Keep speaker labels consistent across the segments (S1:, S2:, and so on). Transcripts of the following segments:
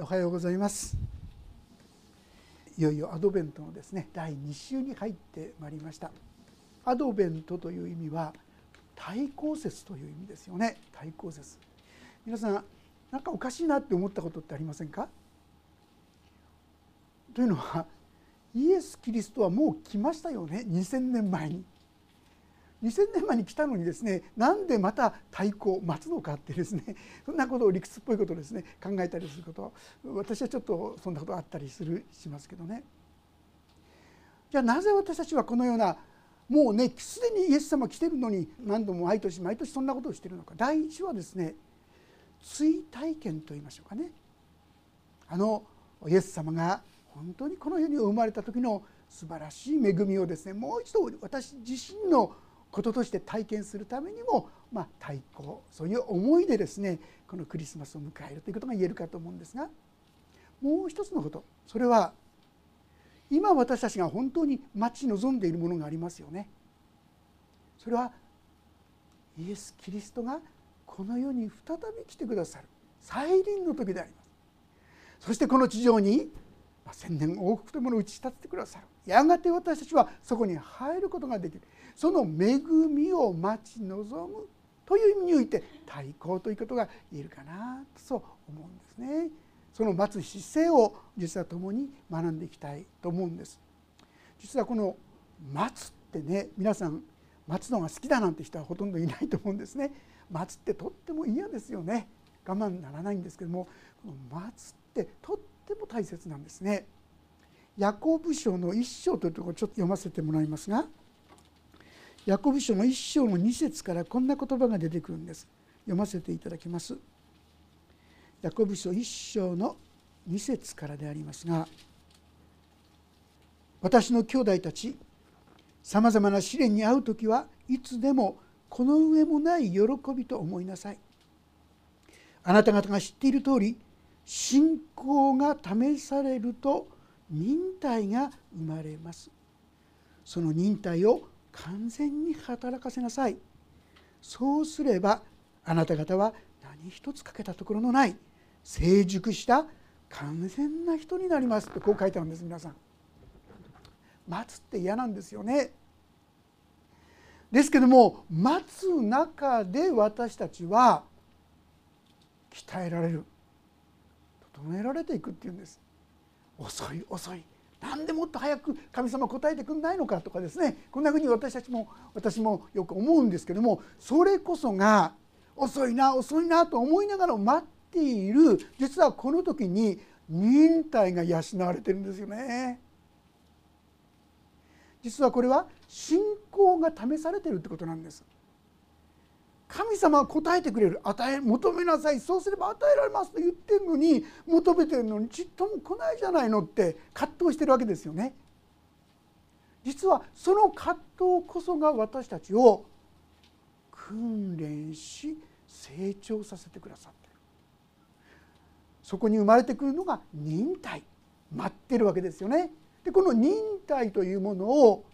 S1: おはようございます。いよいよアドベントのですね第2週に入ってまいりました。アドベントという意味は対抗節という意味ですよね。対抗節皆さん何かおかしいなって思ったことってありませんか？というのはイエス・キリストはもう来ましたよね。2000年前に。2000年前に来たのにですねなんでまた太鼓を待つのかってですね そんなことを理屈っぽいことをですね考えたりすること私はちょっとそんなことあったりするしますけどね。じゃあなぜ私たちはこのようなもうねすでにイエス様来てるのに何度も毎年毎年そんなことをしてるのか。第一はですね追体験と言いましょうかね。あのイエス様が本当にこの世に生まれた時の素晴らしい恵みをですねもう一度私自身のこととして体験するためにも、まあ、対抗そういう思いでですねこのクリスマスを迎えるということが言えるかと思うんですがもう一つのことそれは今私たちが本当に待ち望んでいるものがありますよね。それはイエス・キリストがこの世に再び来てくださる再臨の時であります。そしてこの地上に千年王国というものを打ち立ててくださるやがて私たちはそこに入ることができるその恵みを待ち望むという意味において対抗ということが言えるかなとそう思うんですね。その待つ姿勢を実は共に学んでいきたいと思うんです。実はこの待つってね皆さん待つのが好きだなんて人はほとんどいないと思うんですね。待つってとっても嫌ですよね。我慢ならないんですけどもこの待つってとっても大切なんですね。ヤコブ書の一章というところをちょっと読ませてもらいますがヤコブ書の一章の二節からこんな言葉が出てくるんです。読ませていただきます。ヤコブ書一章の二節からでありますが私の兄弟たちさまざまな試練に遭う時はいつでもこの上もない喜びと思いなさい。あなた方が知っている通り信仰が試されると忍耐が生まれます。その忍耐を完全に働かせなさい。そうすればあなた方は何一つ欠けたところのない成熟した完全な人になりますってこう書いてあるんです皆さん。待つって嫌なんですよね。ですけども待つ中で私たちは鍛えられる。整えられていくっていうんです。遅い遅い。なんでもっと早く神様答えてくんないのかとかですねこんなふうに私たちも私もよく思うんですけどもそれこそが遅いな遅いなと思いながら待っている実はこの時に忍耐が養われてるんですよね。実はこれは信仰が試されてるってことなんです。神様は答えてくれる与え求めなさいそうすれば与えられますと言ってるのに求めてるのにちっとも来ないじゃないのって葛藤してるわけですよね。実はその葛藤こそが私たちを訓練し成長させてくださってるそこに生まれてくるのが忍耐待ってるわけですよね。でこの忍耐というものを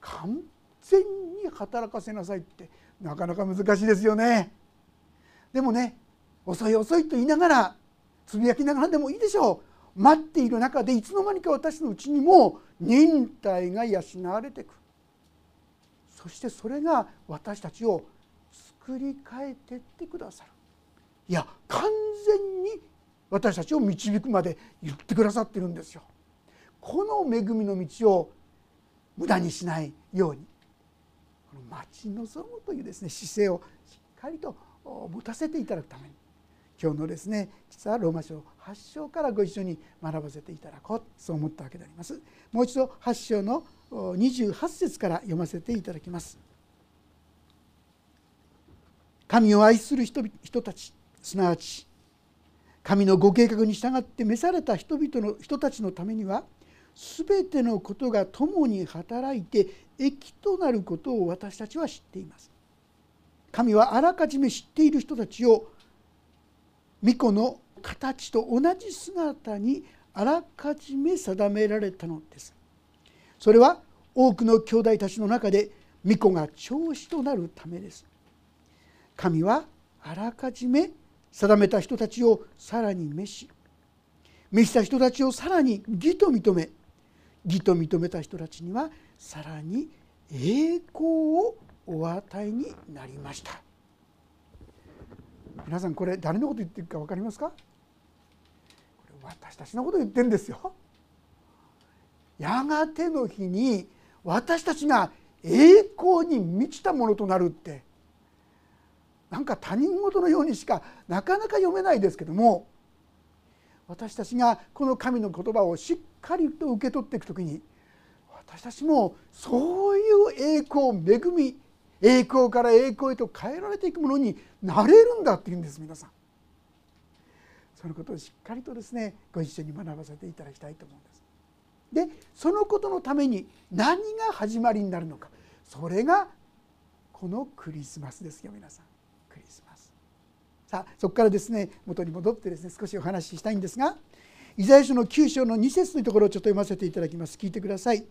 S1: 完全に働かせなさいってなかなか難しいですよね。でもね遅い遅いと言いながらつぶやきながらでもいいでしょう。待っている中でいつの間にか私のうちにも忍耐が養われていく。そしてそれが私たちを作り変えてってくださる。いや完全に私たちを導くまで言ってくださってるんですよ。この恵みの道を無駄にしないように。待ち望むというですね姿勢をしっかりと持たせていただくために今日のですね実はローマ書8章からご一緒に学ばせていただこうそう思ったわけであります。もう一度8章の28節から読ませていただきます。神を愛する人人たちすなわち神のご計画に従って召された人々の人たちのためには全てのことが共に働いて益となることを私たちは知っています。神はあらかじめ知っている人たちを巫女の形と同じ姿にあらかじめ定められたのです。それは多くの兄弟たちの中で巫女が長子となるためです。神はあらかじめ定めた人たちをさらに召し召した人たちをさらに義と認め義と認めた人たちにはさらに栄光をお与えになりました。皆さんこれ誰のこと言ってるか分かりますか？これ私たちのこと言ってるんですよ。やがての日に私たちが栄光に満ちたものとなるって。なんか他人事のようにしかなかなか読めないですけども私たちがこの神の言葉をしっかりと受け取っていく時に私たちもそういう栄光恵み栄光から栄光へと変えられていくものになれるんだっていうんです皆さん。そのことをしっかりとですねご一緒に学ばせていただきたいと思うんです。でそのことのために何が始まりになるのかそれがこのクリスマスですよ皆さんさあそこからですね元に戻ってですね少しお話ししたいんですがイザヤ書の9章の2節というところをちょっと読ませていただきます。聞いてください。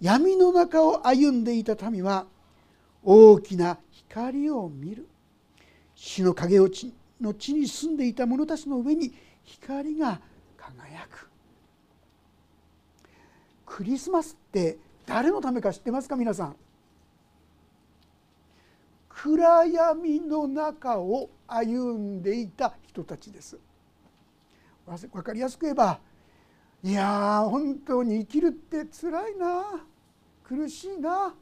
S1: 闇の中を歩んでいた民は大きな光を見る。死の影落ちの地に住んでいた者たちの上に光が輝く。クリスマスって誰のためか知ってますか皆さん。暗闇の中を歩んでいた人たちです。分かりやすく言えばいや本当に生きるってつらいな苦しいな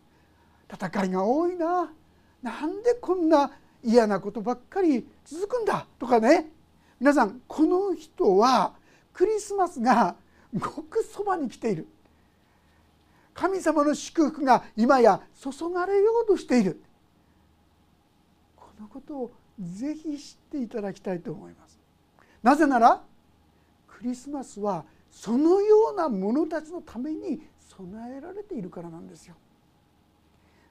S1: 戦いが多いななんでこんな嫌なことばっかり続くんだとかね。皆さんこの人はクリスマスがごくそばに来ている。神様の祝福が今や注がれようとしている。このことをぜひ知っていただきたいと思います。なぜならクリスマスはそのような者たちのために備えられているからなんですよ。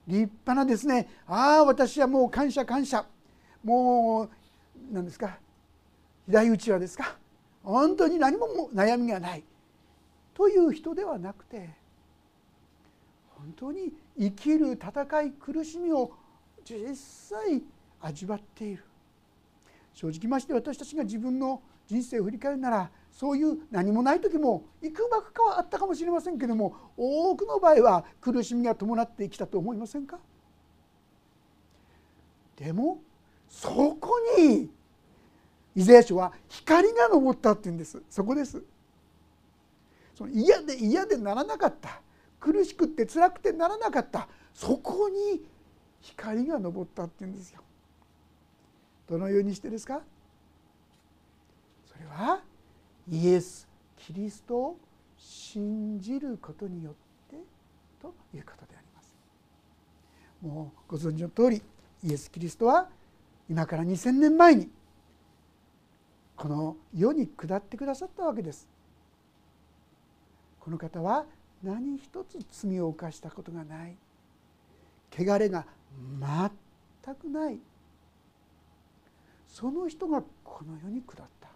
S1: 立派なですねああ私はもう感謝感謝。もう何ですか左打ちはですか。本当に何も悩みがない。という人ではなくて本当に生きる戦い苦しみを実際味わっている。正直まして私たちが自分の人生を振り返るならそういう何もない時もいくばくかはあったかもしれませんけども多くの場合は苦しみが伴ってきたと思いませんか？でもそこにイザヤ書は光が昇ったっていうんです。そこです。その嫌で嫌でならなかった。苦しくって辛くてならなかった。そこに光が昇ったっていうんですよ。どのようにしてですか？それはイエス・キリストを信じることによってということであります。もうご存知の通りイエス・キリストは今から2,000年前にこの世に下ってくださったわけです。この方は何一つ罪を犯したことがない汚れが全くないその人がこの世に下った。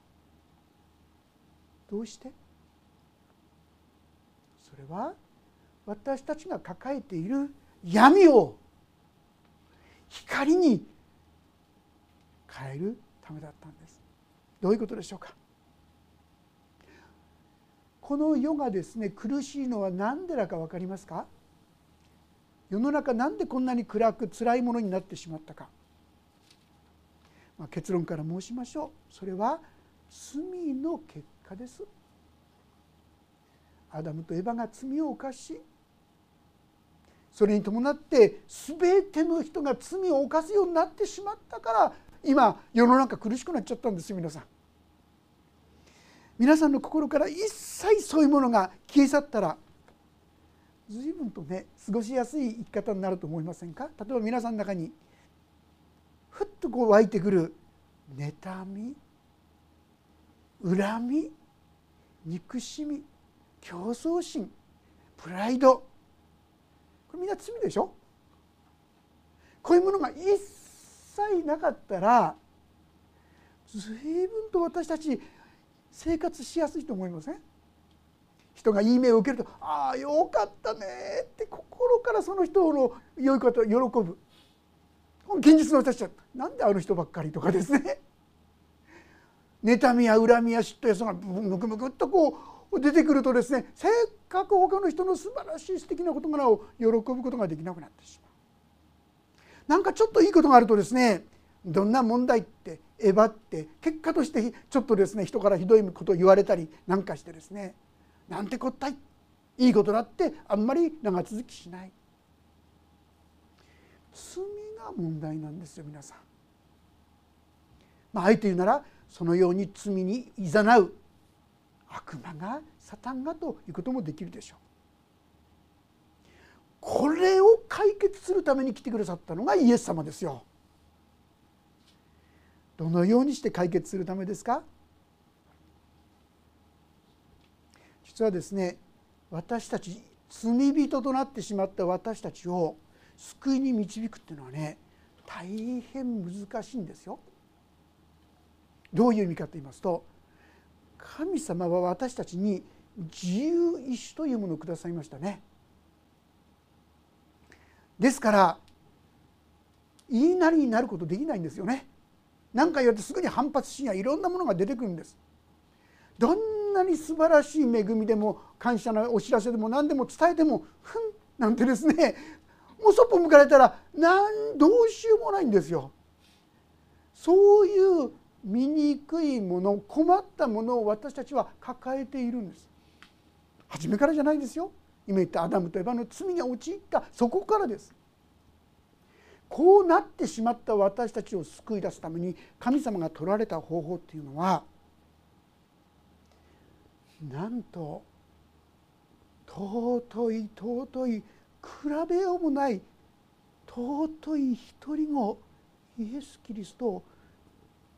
S1: どうして？それは私たちが抱えている闇を光に変えるためだったんです。どういうことでしょうか？この世がですね苦しいのは何でだか分かりますか？世の中なんでこんなに暗く辛いものになってしまったか、まあ、結論から申しましょう。それは罪の結果です。アダムとエバが罪を犯しそれに伴って全ての人が罪を犯すようになってしまったから今世の中苦しくなっちゃったんですよ皆さん。皆さんの心から一切そういうものが消え去ったら随分とね過ごしやすい生き方になると思いませんか？例えば皆さんの中にふっとこう湧いてくる妬み恨み憎しみ競争心プライド。これみんな罪でしょ？こういうものが一切なかったら随分と私たち生活しやすいと思いません？人がいい目を受けると「ああよかったね」って心からその人の良いことを喜ぶ。現実の私は「なんであの人ばっかり」とかですね妬みや恨みや嫉妬やそのムクムクっとこう出てくるとですねせっかく他の人の素晴らしい素敵な事柄を喜ぶことができなくなってしまう。なんかちょっといいことがあるとですねどんな問題ってえばって結果としてちょっとですね人からひどいことを言われたりなんかしてですねなんてこったいいいことだってあんまり長続きしない罪が問題なんですよ皆さん。まあ、あえて言うならそのように罪にいざなう悪魔がサタンがということもできるでしょう。これを解決するために来てくださったのがイエス様ですよ。どのようにして解決するためですか？実はですね私たち罪人となってしまった私たちを救いに導くっていうのはね大変難しいんですよ。どういう意味かと言いますと神様は私たちに自由意志というものをくださいましたね。ですから言いなりになることできないんですよね。何か言われてすぐに反発心やいろんなものが出てくるんです。どんなに素晴らしい恵みでも感謝のお知らせでも何でも伝えてもふんなんてですねもうそっぽ向かれたら何どうしようもないんですよ。そういう醜いもの困ったものを私たちは抱えているんです。初めからじゃないですよ。今言ったアダムとエバの罪に陥ったそこからです。こうなってしまった私たちを救い出すために神様が取られた方法っていうのはなんと尊い尊い比べようもない尊い一人子イエス・キリストを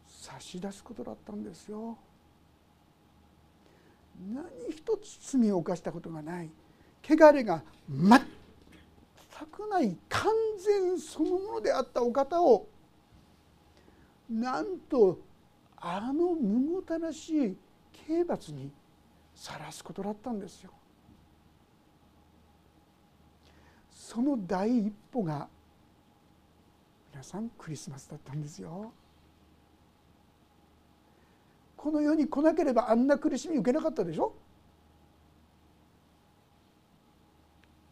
S1: 差し出すことだったんですよ。何一つ罪を犯したことがない汚れが全くない完全そのものであったお方をなんとあのむごたらしい刑罰にさらすことだったんですよ。その第一歩が皆さんクリスマスだったんですよ。この世に来なければあんな苦しみ受けなかったでしょ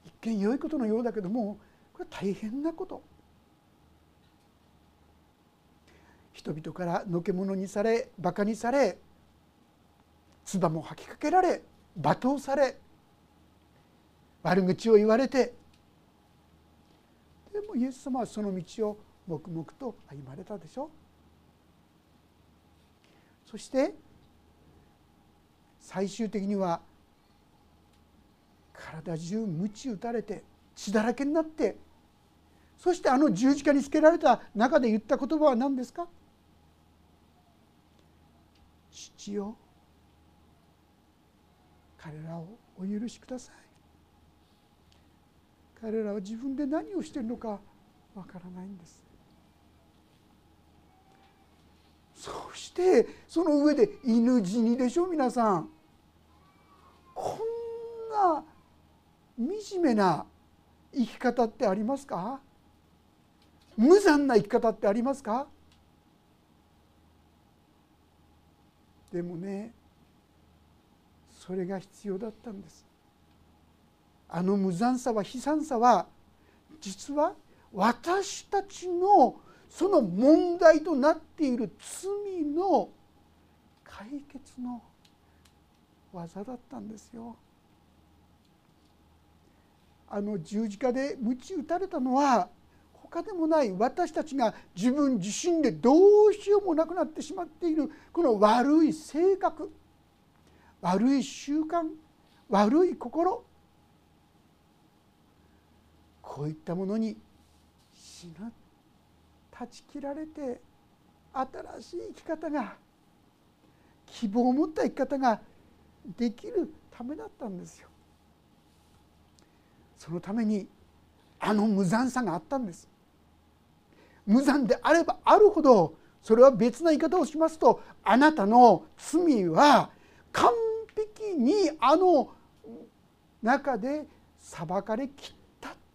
S1: 一見良いことのようだけどもこれ大変なこと人々からのけ者にされバカにされ唾も吐きかけられ罵倒され悪口を言われてイエス様はその道を黙々と歩まれたでしょ。そして最終的には体中鞭打たれて血だらけになってそしてあの十字架につけられた中で言った言葉は何ですか？父よ彼らをお許しください。彼らは自分で何をしているのかわからないんです。そしてその上で犬死にでしょ皆さん。こんな惨めな生き方ってありますか？無残な生き方ってありますか？でもねそれが必要だったんです。あの無残さは悲惨さは実は私たちのその問題となっている罪の解決の技だったんですよ。あの十字架で鞭打たれたのは他でもない私たちが自分自身でどうしようもなくなってしまっているこの悪い性格悪い習慣悪い心こういったものに死ぬ断ち切られて新しい生き方が希望を持った生き方ができるためだったんですよ。そのためにあの無残さがあったんです。無残であればあるほどそれは別な言い方をしますとあなたの罪は完璧にあの中で裁かれきっ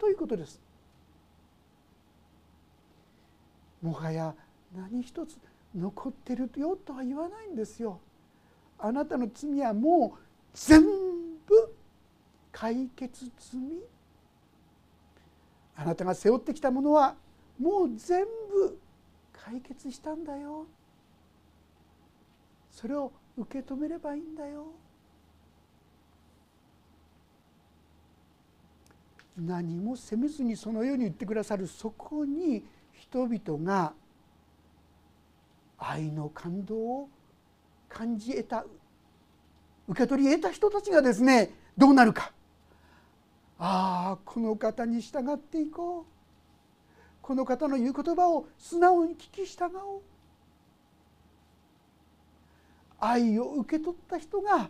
S1: ということです。もはや何一つ残ってるよとは言わないんですよ。あなたの罪はもう全部解決済みあなたが背負ってきたものはもう全部解決したんだよそれを受け止めればいいんだよ何も責めずにそのように言ってくださるそこに人々が愛の感動を感じ得た受け取り得た人たちがですねどうなるか。ああこの方に従っていこう。この方の言う言葉を素直に聞き従おう。愛を受け取った人が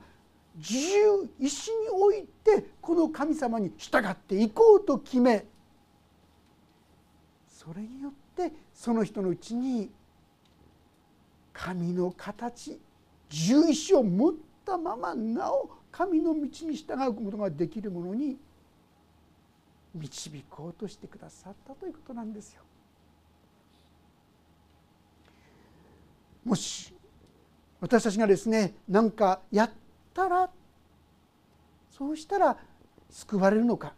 S1: 自由意志においてこの神様に従っていこうと決めそれによってその人のうちに神の形自由意志を持ったままなお神の道に従うことができるものに導こうとしてくださったということなんですよ。もし私たちがですね何かやったらそうしたら救われるのか。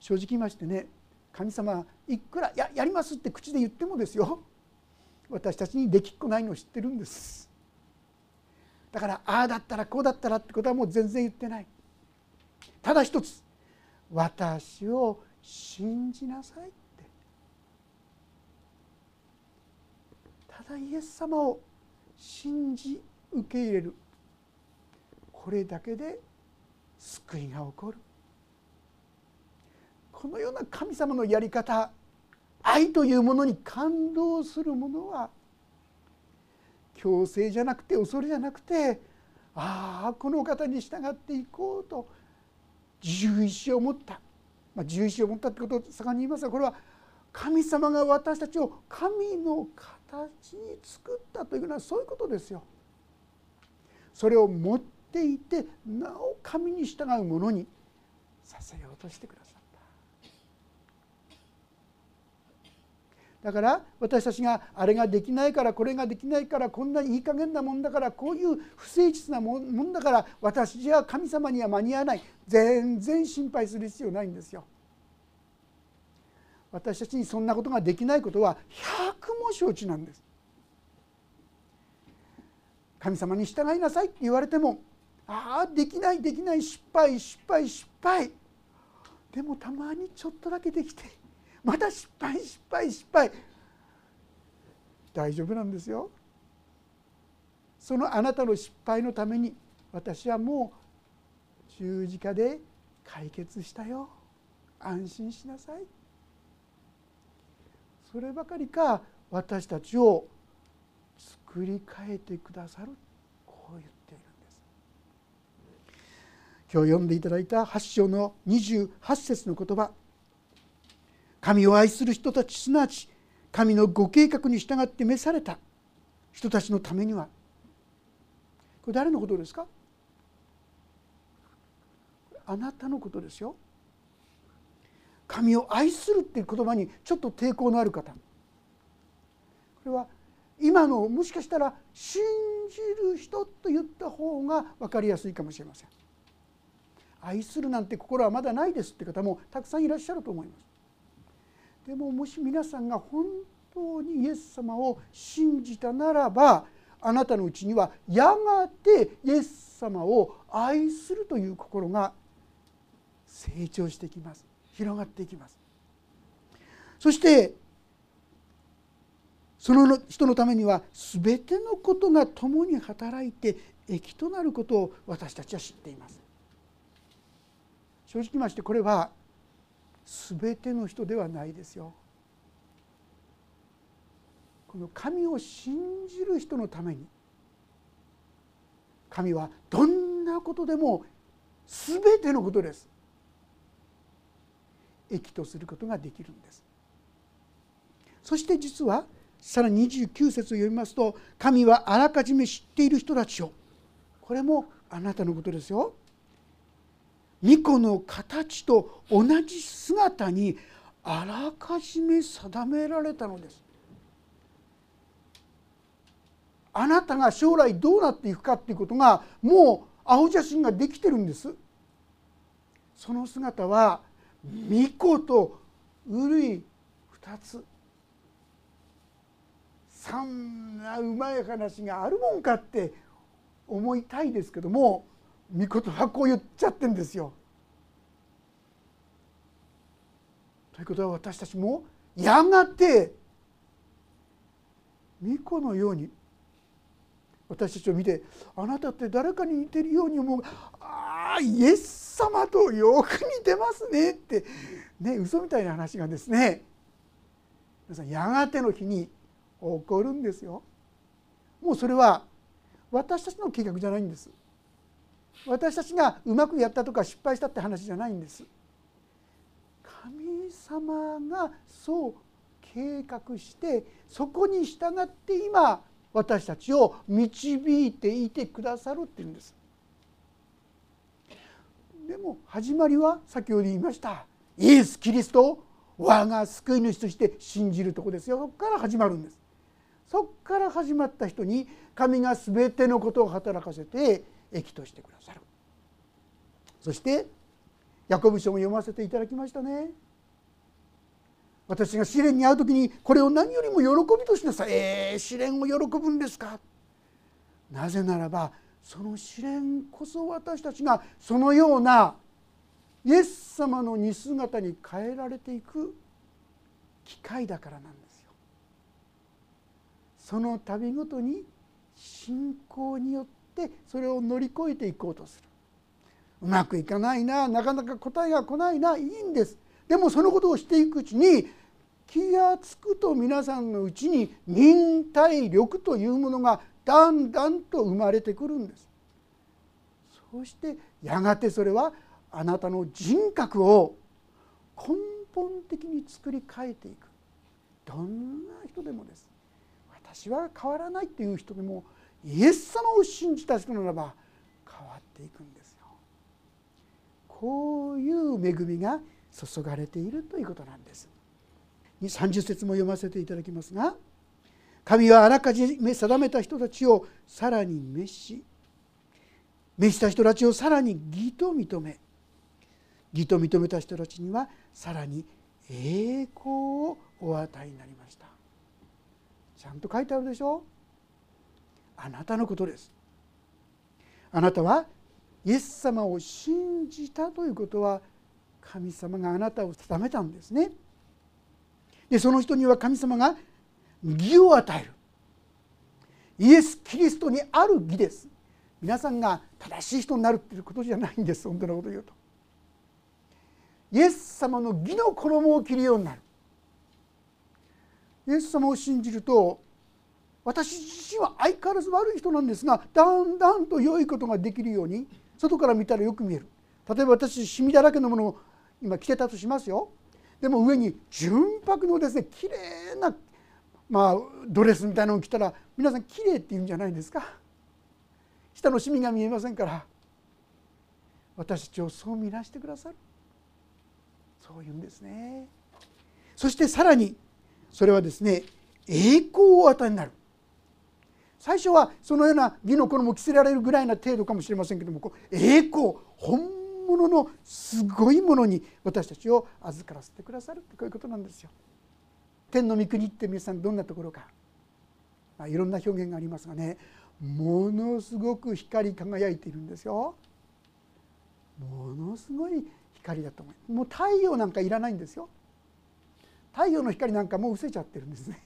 S1: 正直言いましてね神様いくらややりますって口で言ってもですよ。私たちにできっこないのを知ってるんです。だからああだったらこうだったらってことはもう全然言ってない。ただ一つ私を信じなさいって。ただイエス様を信じ受け入れる。これだけで救いが起こる。このような神様のやり方愛というものに感動する者は強制じゃなくて恐れじゃなくてああこの方に従っていこうと自由意志を持った、まあ、自由意志を持ったってことを盛んに言いますがこれは神様が私たちを神の形に作ったというのはそういうことですよ。それを持っていてなお神に従うものにさせようとしてください。だから私たちがあれができないからこれができないからこんないい加減なもんだからこういう不誠実なもんだから私じゃ神様には間に合わない全然心配する必要ないんですよ。私たちにそんなことができないことは100も承知なんです。神様に従いなさいって言われてもああできないできない失敗失敗失敗。でもたまにちょっとだけできてまた失敗失敗失敗。大丈夫なんですよ。そのあなたの失敗のために私はもう十字架で解決したよ。安心しなさい。そればかりか私たちを作り変えてくださる。こう言っているんです。今日読んでいただいた8章の28節の言葉。神を愛する人たちすなわち神のご計画に従って召された人たちのためには。これ誰のことですか？あなたのことですよ。神を愛するっていう言葉にちょっと抵抗のある方。これは今のもしかしたら信じる人と言った方が分かりやすいかもしれません。愛するなんて心はまだないですって方もたくさんいらっしゃると思います。でももし皆さんが本当にイエス様を信じたならばあなたのうちにはやがてイエス様を愛するという心が成長してきます広がっていきますそしてその人のためには全てのことが共に働いて益となることを私たちは知っています正直ましてこれは全ての人ではないですよ。この神を信じる人のために神はどんなことでも全てのことです。益とすることができるんです。そして実はさらに29節を読みますと「神はあらかじめ知っている人たちを」これもあなたのことですよ。巫女の形と同じ姿にあらかじめ定められたのです。あなたが将来どうなっていくかっていうことがもう青写真ができてるんです。その姿は巫女と憂い2つ。そんなうまい話があるもんかって思いたいですけども御言葉こう言っちゃってんですよ。ということは私たちもやがて巫女のように私たちを見てあなたって誰かに似てるように思う。ああイエス様とよく似てますねって。ね嘘みたいな話がですね。皆さんやがての日に起こるんですよ。もうそれは私たちの計画じゃないんです。私たちがうまくやったとか失敗したって話じゃないんです。神様がそう計画してそこに従って今私たちを導いていてくださるっていうんです。でも始まりは先ほど言いましたイエス・キリスト我が救い主として信じるとこですよそこから始まるんですそこから始まった人に神が全てのことを働かせて益としてくださる。そしてヤコブ書も読ませていただきましたね。私が試練に遭う時にこれを何よりも喜びとしなさい。えー、試練を喜ぶんですか。なぜならばその試練こそ私たちがそのようなイエス様の似姿に変えられていく機会だからなんです。よ。その度ごとに信仰によってそれを乗り越えていこうとする。うまくいかないななかなか答えが来ないないいんです。でもそのことをしていくうちに気が付くと皆さんのうちに忍耐力というものがだんだんと生まれてくるんです。そしてやがてそれはあなたの人格を根本的に作り変えていく。どんな人でもです。私は変わらないっていう人でもイエス様を信じた人ならば変わっていくんですよ。こういう恵みが注がれているということなんです。30節も読ませていただきますが神はあらかじめ定めた人たちをさらに召し召した人たちをさらに義と認め義と認めた人たちにはさらに栄光をお与えになりました。ちゃんと書いてあるでしょ？あなたのことです。あなたはイエス様を信じたということは神様があなたを定めたんですね。でその人には神様が義を与える。イエス・キリストにある義です。皆さんが正しい人になるっていうことじゃないんです。本当のこと言うと。イエス様の義の衣を着るようになる。イエス様を信じると私自身は相変わらず悪い人なんですがだんだんと良いことができるように外から見たらよく見える。例えば私シミだらけのものを今着てたとしますよ。でも上に純白のですね綺麗なまあドレスみたいなのを着たら皆さん綺麗って言うんじゃないですか。下のシミが見えませんから。私たちをそう見なしてくださる。そういうんですね。そしてさらにそれはですね栄光を与えになる最初はそのような義の衣を着せられるぐらいな程度かもしれませんけども栄光本物のすごいものに私たちを預からせてくださるってこういうことなんですよ。天の御国って皆さんどんなところか、まあ、いろんな表現がありますがねものすごく光り輝いているんですよ。ものすごい光だと思うもう太陽なんかいらないんですよ太陽の光なんかもう失せちゃってるんですね。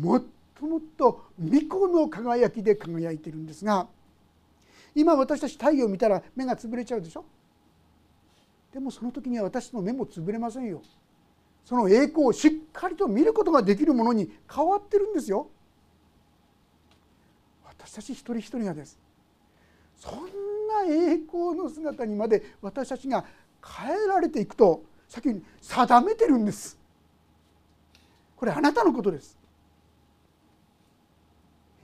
S1: もっともっと巫女の輝きで輝いてるんですが今私たち太陽を見たら目が潰れちゃうでしょ？でもその時には私の目も潰れませんよ。その栄光をしっかりと見ることができるものに変わってるんですよ。私たち一人一人がです。そんな栄光の姿にまで私たちが変えられていくと先に定めてるんです。これあなたのことです。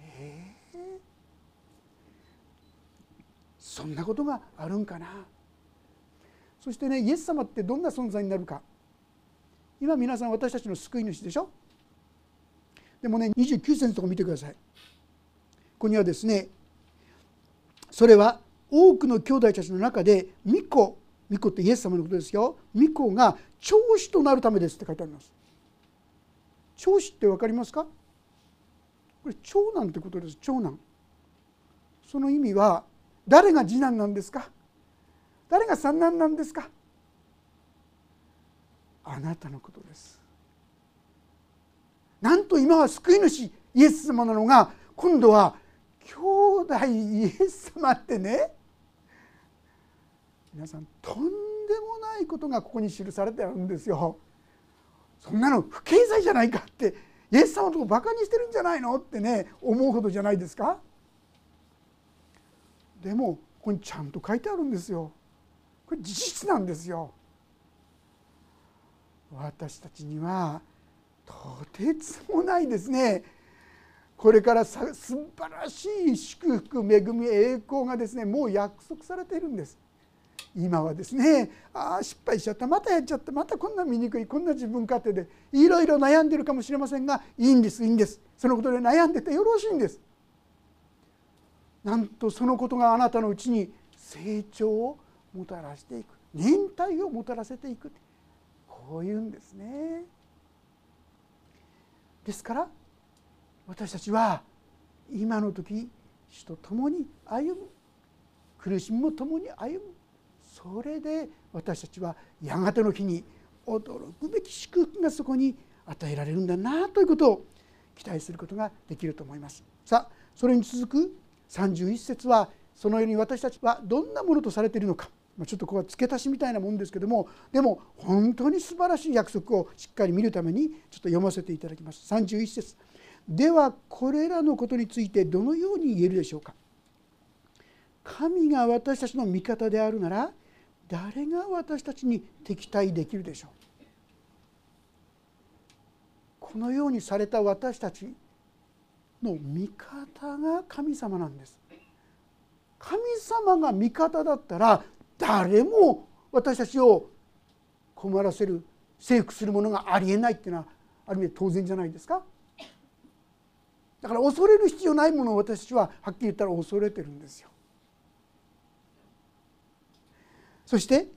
S1: えー、そんなことがあるんかな。そしてねイエス様ってどんな存在になるか。今皆さん私たちの救い主でしょ。でもね29節とか見てください。ここにはですねそれは多くの兄弟たちの中で巫女巫女ってイエス様のことですよ。巫女が長子となるためですって書いてあります。長子って分かりますか？これ長男ってことです。長男。その意味は誰が次男なんですか？誰が三男なんですか？あなたのことです。なんと今は救い主イエス様なのが今度は兄弟イエス様ってね皆さんとんでもないことがここに記されてあるんですよ。そんなの不敬罪じゃないかってイエス様とこバカにしてるんじゃないのってね思うほどじゃないですか。でもここにちゃんと書いてあるんですよ。これ事実なんですよ。私たちにはとてつもないですね。これからさ素晴らしい祝福恵み栄光がですねもう約束されているんです。今はですねああ失敗しちゃったまたやっちゃったまたこんな醜いこんな自分勝手でいろいろ悩んでるかもしれませんがいいんですいいんです。そのことで悩んでてよろしいんです。なんとそのことがあなたのうちに成長をもたらしていく忍耐をもたらせていくこういうんですね。ですから私たちは今の時主と共に歩む苦しみも共に歩むそれで私たちはやがての日に驚くべき祝福がそこに与えられるんだなということを期待することができると思います。さあそれに続く31節はそのように私たちはどんなものとされているのか。ちょっとここは付け足しみたいなもんですけどもでも本当に素晴らしい約束をしっかり見るためにちょっと読ませていただきます。31節。ではこれらのことについてどのように言えるでしょうか。神が私たちの味方であるなら誰が私たちに敵対できるでしょう？このようにされた私たちの味方が神様なんです。神様が味方だったら誰も私たちを困らせる征服するものがありえないっていうのはある意味当然じゃないですか。だから恐れる必要ないものを私たちははっきり言ったら恐れてるんですよ。そして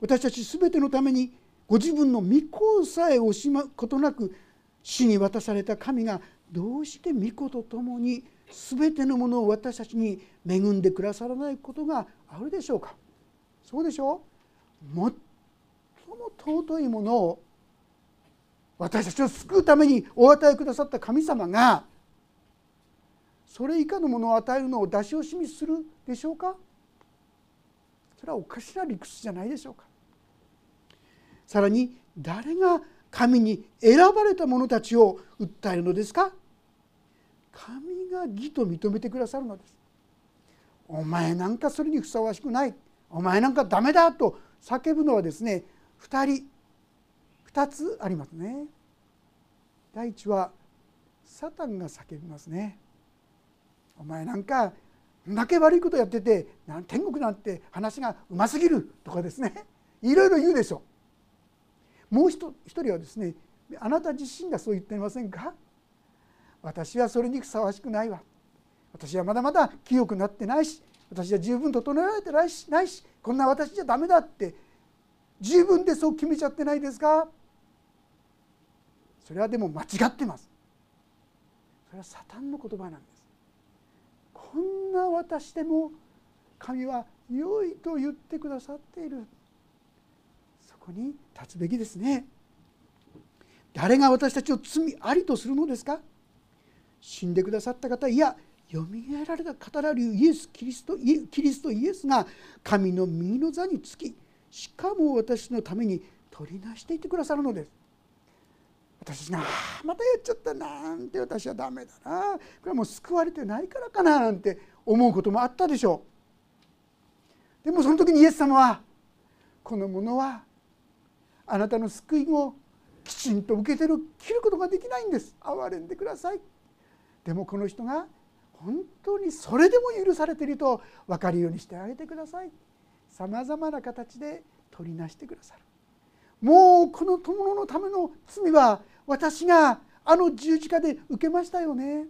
S1: 私たち全てのためにご自分の御子さえ惜しむことなく死に渡された神がどうして御子と共に全てのものを私たちに恵んでくださらないことがあるでしょうか？そうでしょう？最も尊いものを私たちを救うためにお与えくださった神様がそれ以下のものを与えるのを出し惜しみするでしょうか？それはおかしな理屈じゃないでしょうか。さらに誰が神に選ばれた者たちを訴えるのですか？神が義と認めてくださるのです。お前なんかそれにふさわしくない。お前なんかダメだと叫ぶのはですね2人2つありますね。第一はサタンが叫びますね。お前なんかだけ悪いことやってて天国なんて話がうますぎるとかですね。いろいろ言うでしょ。うもう一人はですねあなた自身がそう言っていませんか？私はそれにふさわしくないわ。私はまだまだ清くなってないし私は十分整えられてないしないしこんな私じゃダメだって自分でそう決めちゃってないですか？それはでも間違ってます。それはサタンの言葉なんです。こんな私でも神は良いと言ってくださっている。そこに立つべきですね。誰が私たちを罪ありとするのですか？死んでくださった方いやよみがえられた語られるイエスキリストキリストイエスが神の右の座につきしかも私のために取りなしていてくださるのです。私が「またやっちゃったなんて私はダメだな。これはもう救われてないからかな」なんて思うこともあったでしょう。でもその時にイエス様はこのものはあなたの救いをきちんと受けてる切ることができないんです。憐れんでください。でもこの人が本当にそれでも許されていると分かるようにしてあげてください。さまざまな形で取りなしてくださる。もうこの友のための罪は私があの十字架で受けましたよね。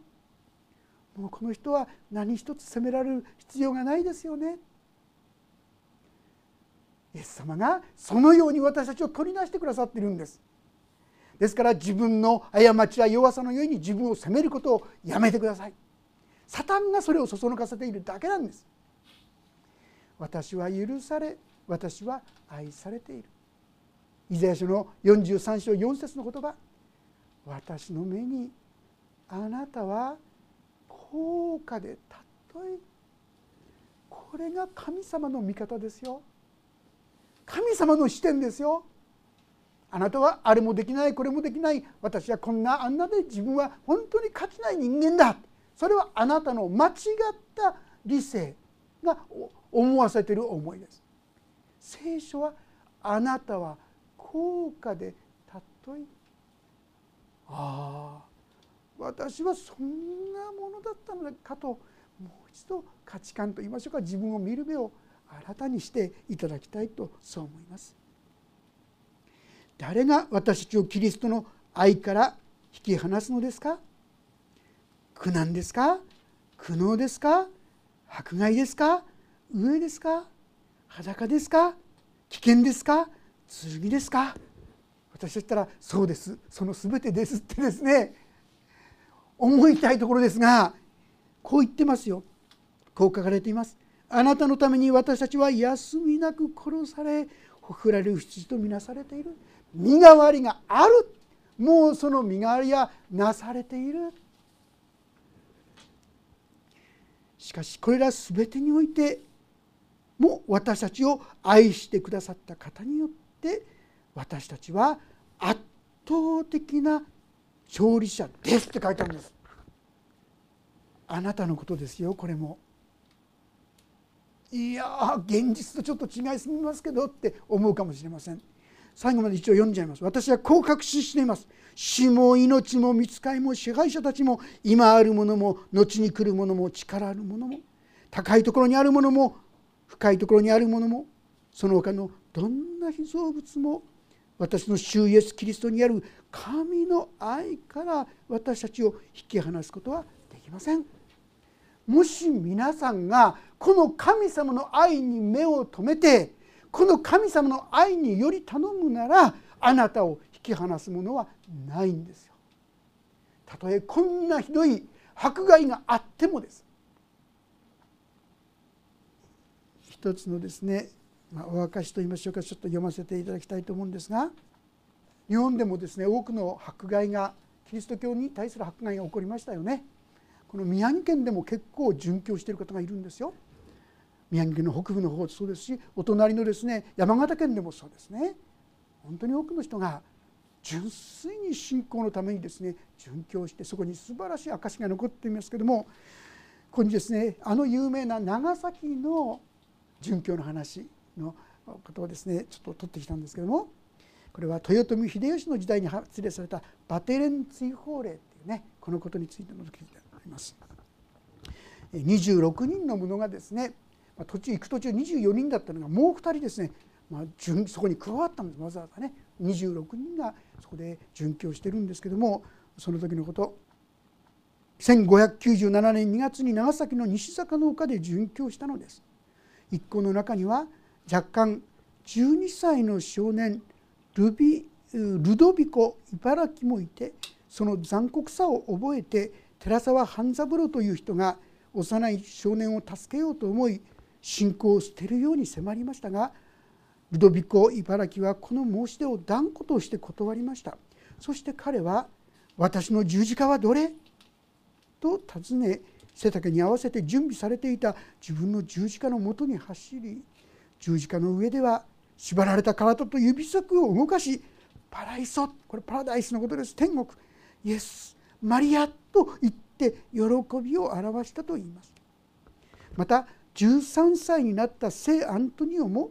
S1: もうこの人は何一つ責められる必要がないですよね。イエス様がそのように私たちを取り出してくださっているんです。ですから自分の過ちや弱さのゆえに自分を責めることをやめてください。サタンがそれをそそのかせているだけなんです。私は許され私は愛されている。イザヤ書の43章4節の言葉。私の目にあなたは高価で尊いこれが神様の味方ですよ。神様の視点ですよ。あなたはあれもできないこれもできない。私はこんなあんなで自分は本当に価値ない人間だ。それはあなたの間違った理性が思わせている思いです。聖書はあなたは高価で尊いああ私はそんなものだったのかともう一度価値観といいましょうか自分を見る目を新たにしていただきたいとそう思います。誰が私たちをキリストの愛から引き離すのですか？苦難ですか？苦悩ですか？迫害ですか？飢えですか？裸ですか？危険ですか？剣ですか？私だったらそうです。その全てですってですね。思いたいところですがこう言ってますよ。こう書かれています。あなたのために私たちは休みなく殺されほふられる羊とみなされている。身代わりがある。もうその身代わりはなされている。しかしこれら全てにおいても私たちを愛してくださった方によって私たちは圧倒的な勝利者ですって書いてあるんです。あなたのことですよこれも。いや現実とちょっと違いすぎますけどって思うかもしれません。最後まで一応読んじゃいます。私はこう確信しています。死も命も見つかりも支配者たちも今あるものも後に来るものも力あるものも高いところにあるものも深いところにあるものもその他のどんな被造物も私の主イエスキリストにある神の愛から私たちを引き離すことはできません。もし皆さんがこの神様の愛に目を留めてこの神様の愛により頼むならあなたを引き離すものはないんですよ。たとえこんなひどい迫害があってもです。一つのですね、まあ、お明かしといいましょうかちょっと読ませていただきたいと思うんですが日本でもですね多くの迫害がキリスト教に対する迫害が起こりましたよね。この宮城県でも結構殉教している方がいるんですよ。宮城県の北部の方もそうですしお隣のですね山形県でもそうですね本当に多くの人が純粋に信仰のためにですね殉教してそこに素晴らしい証が残っていますけどもここにですねあの有名な長崎の殉教の話のことをですねちょっと取ってきたんですけどもこれは豊臣秀吉の時代に発令されたバテレン追放令っていうねこのことについての記事であります。26人の者がですね途中行く途中24人だったのがもう2人ですね、まあ、そこに加わったんですわざわざね26人がそこで殉教してるんですけどもその時のこと1597年2月に長崎の西坂の丘で殉教したのです一行の中には若干12歳の少年ルビルドビコ茨城もいてその残酷さを覚えて寺沢半三郎という人が幼い少年を助けようと思い信仰を捨てるように迫りましたがルドビコ茨城はこの申し出を断固として断りましたそして彼は「私の十字架はどれ?」と尋ね背丈に合わせて準備されていた自分の十字架のもとに走り十字架の上では縛られた体と指先を動かしパライソこれパラダイスのことです。天国。イエス。マリアと言って喜びを表したと言います。また13歳になった聖アントニオも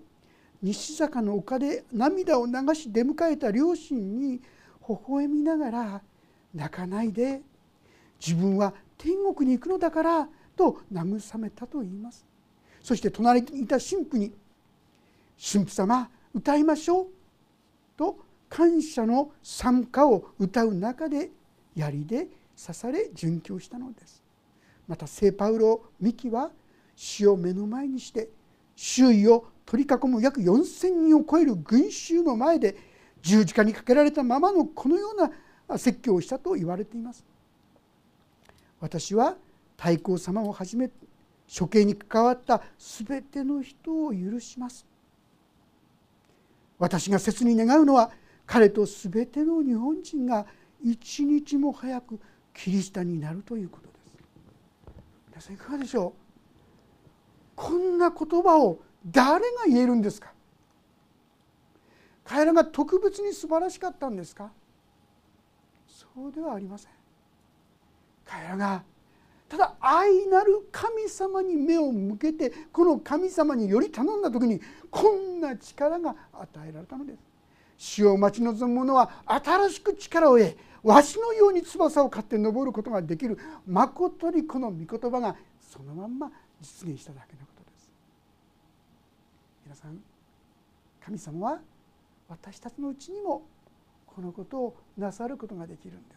S1: 西坂の丘で涙を流し出迎えた両親に微笑みながら泣かないで自分は天国に行くのだからと慰めたと言います。そして隣にいた神父に「神父様歌いましょう」と感謝の賛歌を歌う中で槍で刺され殉教したのです。また聖パウロ・ミキは死を目の前にして周囲を取り囲む約4,000人を超える群衆の前で十字架にかけられたままのこのような説教をしたと言われています。私は太閤様をはじめ処刑に関わった全ての人を許します。私が切に願うのは彼と全ての日本人が一日も早くキリシタになるということです。皆さんいかがでしょう？こんな言葉を誰が言えるんですか？彼らが特別に素晴らしかったんですか？そうではありません。彼らがただ愛なる神様に目を向けてこの神様により頼んだ時にこんな力が与えられたのです。死を待ち望む者は新しく力を得わしのように翼を買って登ることができるまことにこの御言葉がそのまんま実現しただけのことです。皆さん神様は私たちのうちにもこのことをなさることができるんです。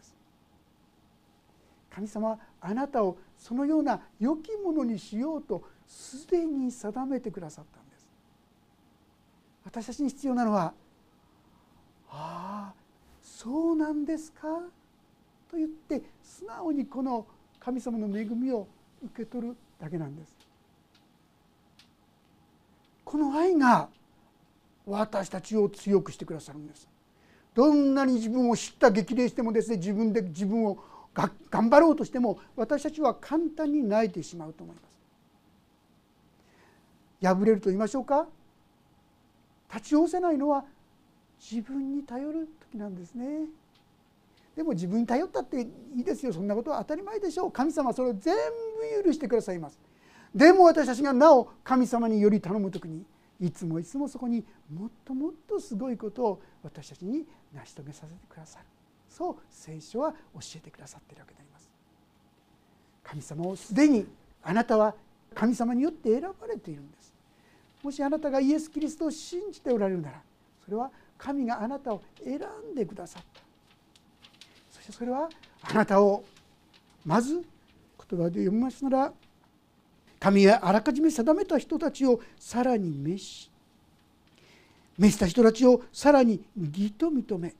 S1: 神様はあなたをそのような良きものにしようとすでに定めてくださったんです。私たちに必要なのは「ああそうなんですか?」と言って素直にこの神様の恵みを受け取るだけなんです。この愛が私たちを強くしてくださるんです。どんなに自分を知った激励してもですね自分で自分を頑張ろうとしても私たちは簡単に泣いてしまうと思います。破れると言いましょうか？立ち寄せないのは自分に頼る時なんですね。でも自分に頼ったっていいですよ。そんなことは当たり前でしょう。神様はそれを全部許してくださいます。でも私たちがなお神様により頼む時にいつもいつもそこにもっともっとすごいことを私たちに成し遂げさせてくださる。そう聖書は教えてくださっているわけであります。神様をすでにあなたは神様によって選ばれているんです。もしあなたがイエス・キリストを信じておられるならそれは神があなたを選んでくださった。そしてそれはあなたをまず言葉で読みますなら神はあらかじめ定めた人たちをさらに召し召した人たちをさらに義と認め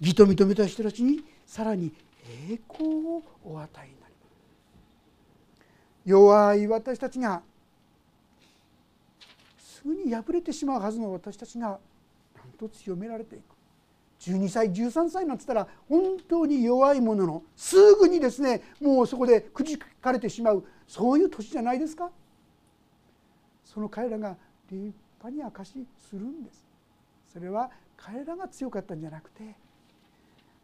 S1: 義と認めた人たちにさらに栄光をお与えになります。弱い私たちがすぐに破れてしまうはずの私たちがなんと強められていく。12歳13歳なんつったら本当に弱いもののすぐにですねもうそこでくじかれてしまう。そういう年じゃないですか。その彼らが立派に証しするんです。それは彼らが強かったんじゃなくて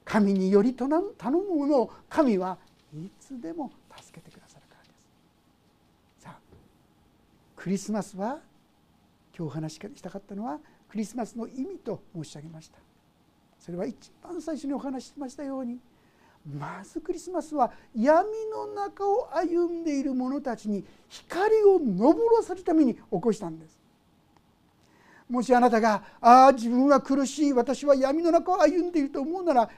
S1: 神により頼むものを神はいつでも助けてくださるからです。さあクリスマスは今日お話ししたかったのはクリスマスの意味と申し上げました。それは一番最初にお話ししましたようにまずクリスマスは闇の中を歩んでいる者たちに光を昇らせるために起こしたんです。もしあなたが「ああ自分は苦しい私は闇の中を歩んでいる」と思うなら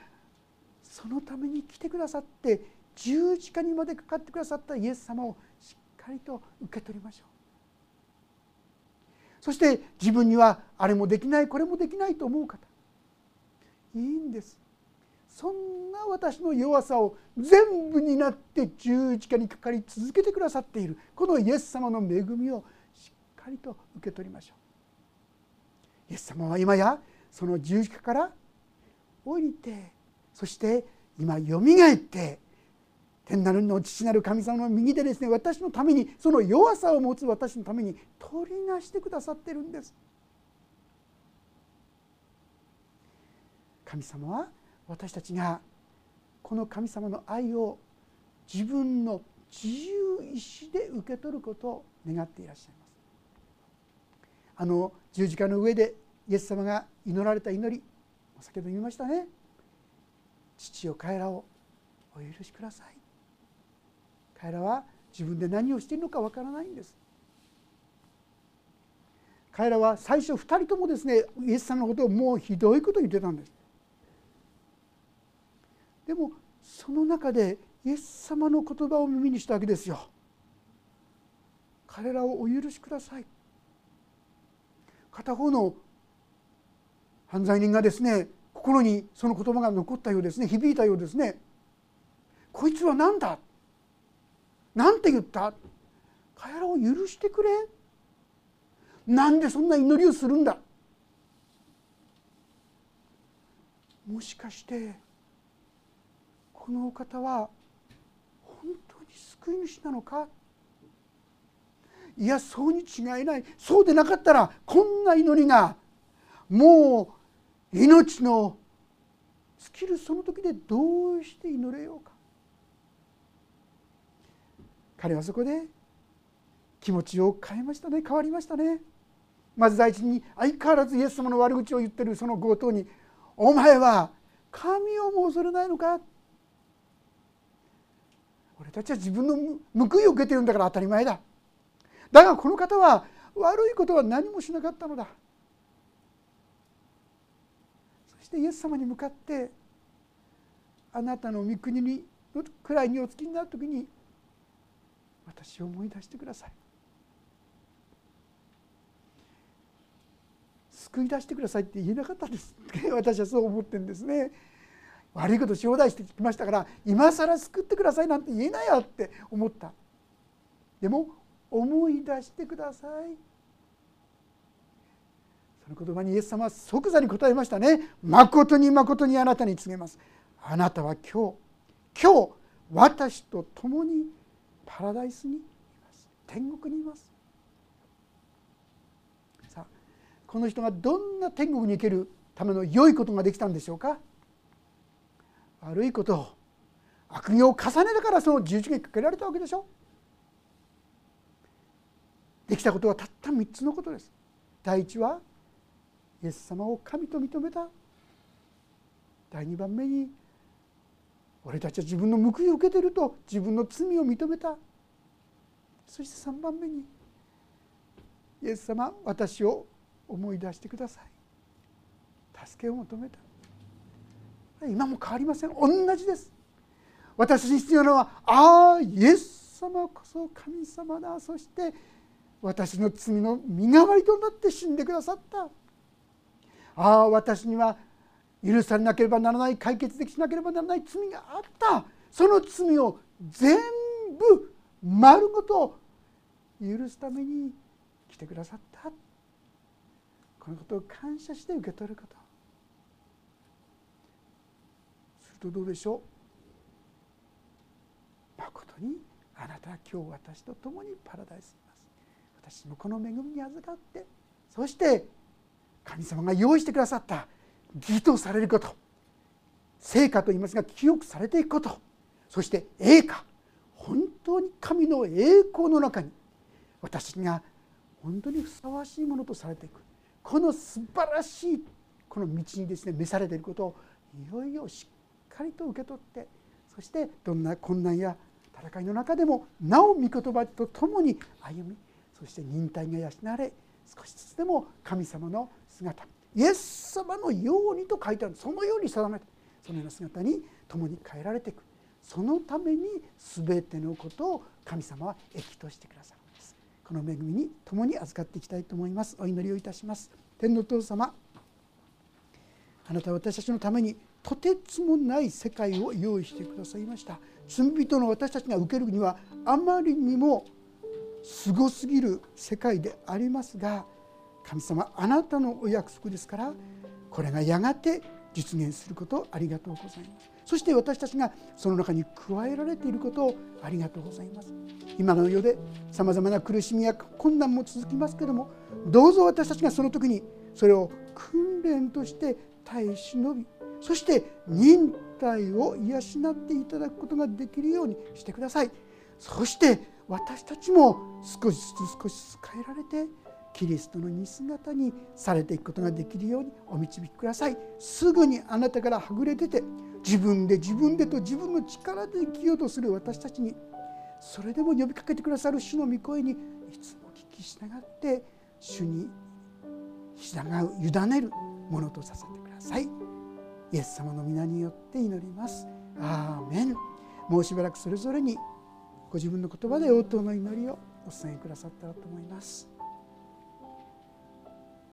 S1: そのために来てくださって十字架にまでかかってくださったイエス様をしっかりと受け取りましょう。そして自分にはあれもできないこれもできないと思う方。いいんです。そんな私の弱さを全部になって十字架にかかり続けてくださっているこのイエス様の恵みをしっかりと受け取りましょう。イエス様は今やその十字架から降りてそして今よみがえって天なるの父なる神様の右でですね私のためにその弱さを持つ私のために取りなしてくださってるんです。神様は私たちがこの神様の愛を自分の自由意志で受け取ることを願っていらっしゃいます。あの十字架の上でイエス様が祈られた祈り先ほど言いましたね。父よ彼らをお許しください。彼らは自分で何をしているのかわからないんです。彼らは最初2人ともですねイエス様のことをもうひどいこと言ってたんです。でもその中でイエス様の言葉を耳にしたわけですよ。彼らをお許しください。片方の犯罪人がですね心にその言葉が残ったようですね。響いたようですね。こいつは何だ？なんて言った？彼らを許してくれ。なんでそんな祈りをするんだ？もしかしてこのお方は本当に救い主なのか？いやそうに違いない。そうでなかったらこんな祈りがもう命の尽きるその時でどうして祈れようか。彼はそこで気持ちを変えましたね。変わりましたね。まず第一に相変わらずイエス様の悪口を言ってるその強盗に「お前は神をも恐れないのか?」俺たちは自分の報いを受けてるんだから当たり前だ。だがこの方は悪いことは何もしなかったのだそしてイエス様に向かってあなたの御国にくらいにお付きになる時に私を思い出してください。救い出してくださいって言えなかったです。私はそう思ってんですね。悪いことし放題してきましたから今更救ってくださいなんて言えないやって思った。でも思い出してください。その言葉にイエス様は即座に答えましたね。誠に誠にあなたに告げます。あなたは今日今日私と共にパラダイスにいます。天国にいます。さあこの人がどんな天国に行けるための良いことができたんでしょうか。悪いことを悪行を重ねながらその十字架にかけられたわけでしょ。できたことはたった3つのことです。第一はイエス様を神と認めた第2番目に俺たちは自分の報いを受けていると自分の罪を認めた。そして3番目にイエス様私を思い出してください。助けを求めた。今も変わりません。同じです。私に必要なのはああイエス様こそ神様だ。そして私の罪の身代わりとなって死んでくださった。ああ私には許されなければならない解決できなければならない罪があった。その罪を全部丸ごと許すために来てくださった。このことを感謝して受け取ること。するとどうでしょう？まことにあなたは今日私と共にパラダイスにいます。私もこの恵みに預かってそして神様が用意してくださった義とされること。成果と言いますが記憶されていくこと。そして栄華本当に神の栄光の中に私が本当にふさわしいものとされていく。この素晴らしいこの道にですね召されていることをいよいよしっかりと受け取ってそしてどんな困難や戦いの中でもなお御言葉と共に歩みそして忍耐が養われ少しずつでも神様の姿イエス様のようにと書いてある。そのように定めてそのような姿に共に変えられていく。そのために全てのことを神様は益としてくださるんです。この恵みに共に預かっていきたいと思います。お祈りをいたします。天のお父様あなたは私たちのためにとてつもない世界を用意してくださいました。罪人の私たちが受けるにはあまりにもすごすぎる世界でありますが神様あなたのお約束ですからこれがやがて実現することありがとうございます。そして私たちがその中に加えられていることをありがとうございます。今の世でさまざまな苦しみや困難も続きますけどもどうぞ私たちがその時にそれを訓練として耐え忍びそして忍耐を養っていただくことができるようにしてください。そして私たちも少しずつ少しずつ変えられてキリストの似姿にされていくことができるようにお導きください。すぐにあなたからはぐれ出て自分で自分でと自分の力で生きようとする私たちにそれでも呼びかけてくださる主の御声にいつも聞き従って主に従う委ねるものとさせてください。イエス様の皆によって祈ります。アーメン。もうしばらくそれぞれにご自分の言葉で応答の祈りをお伝えくださったらと思います。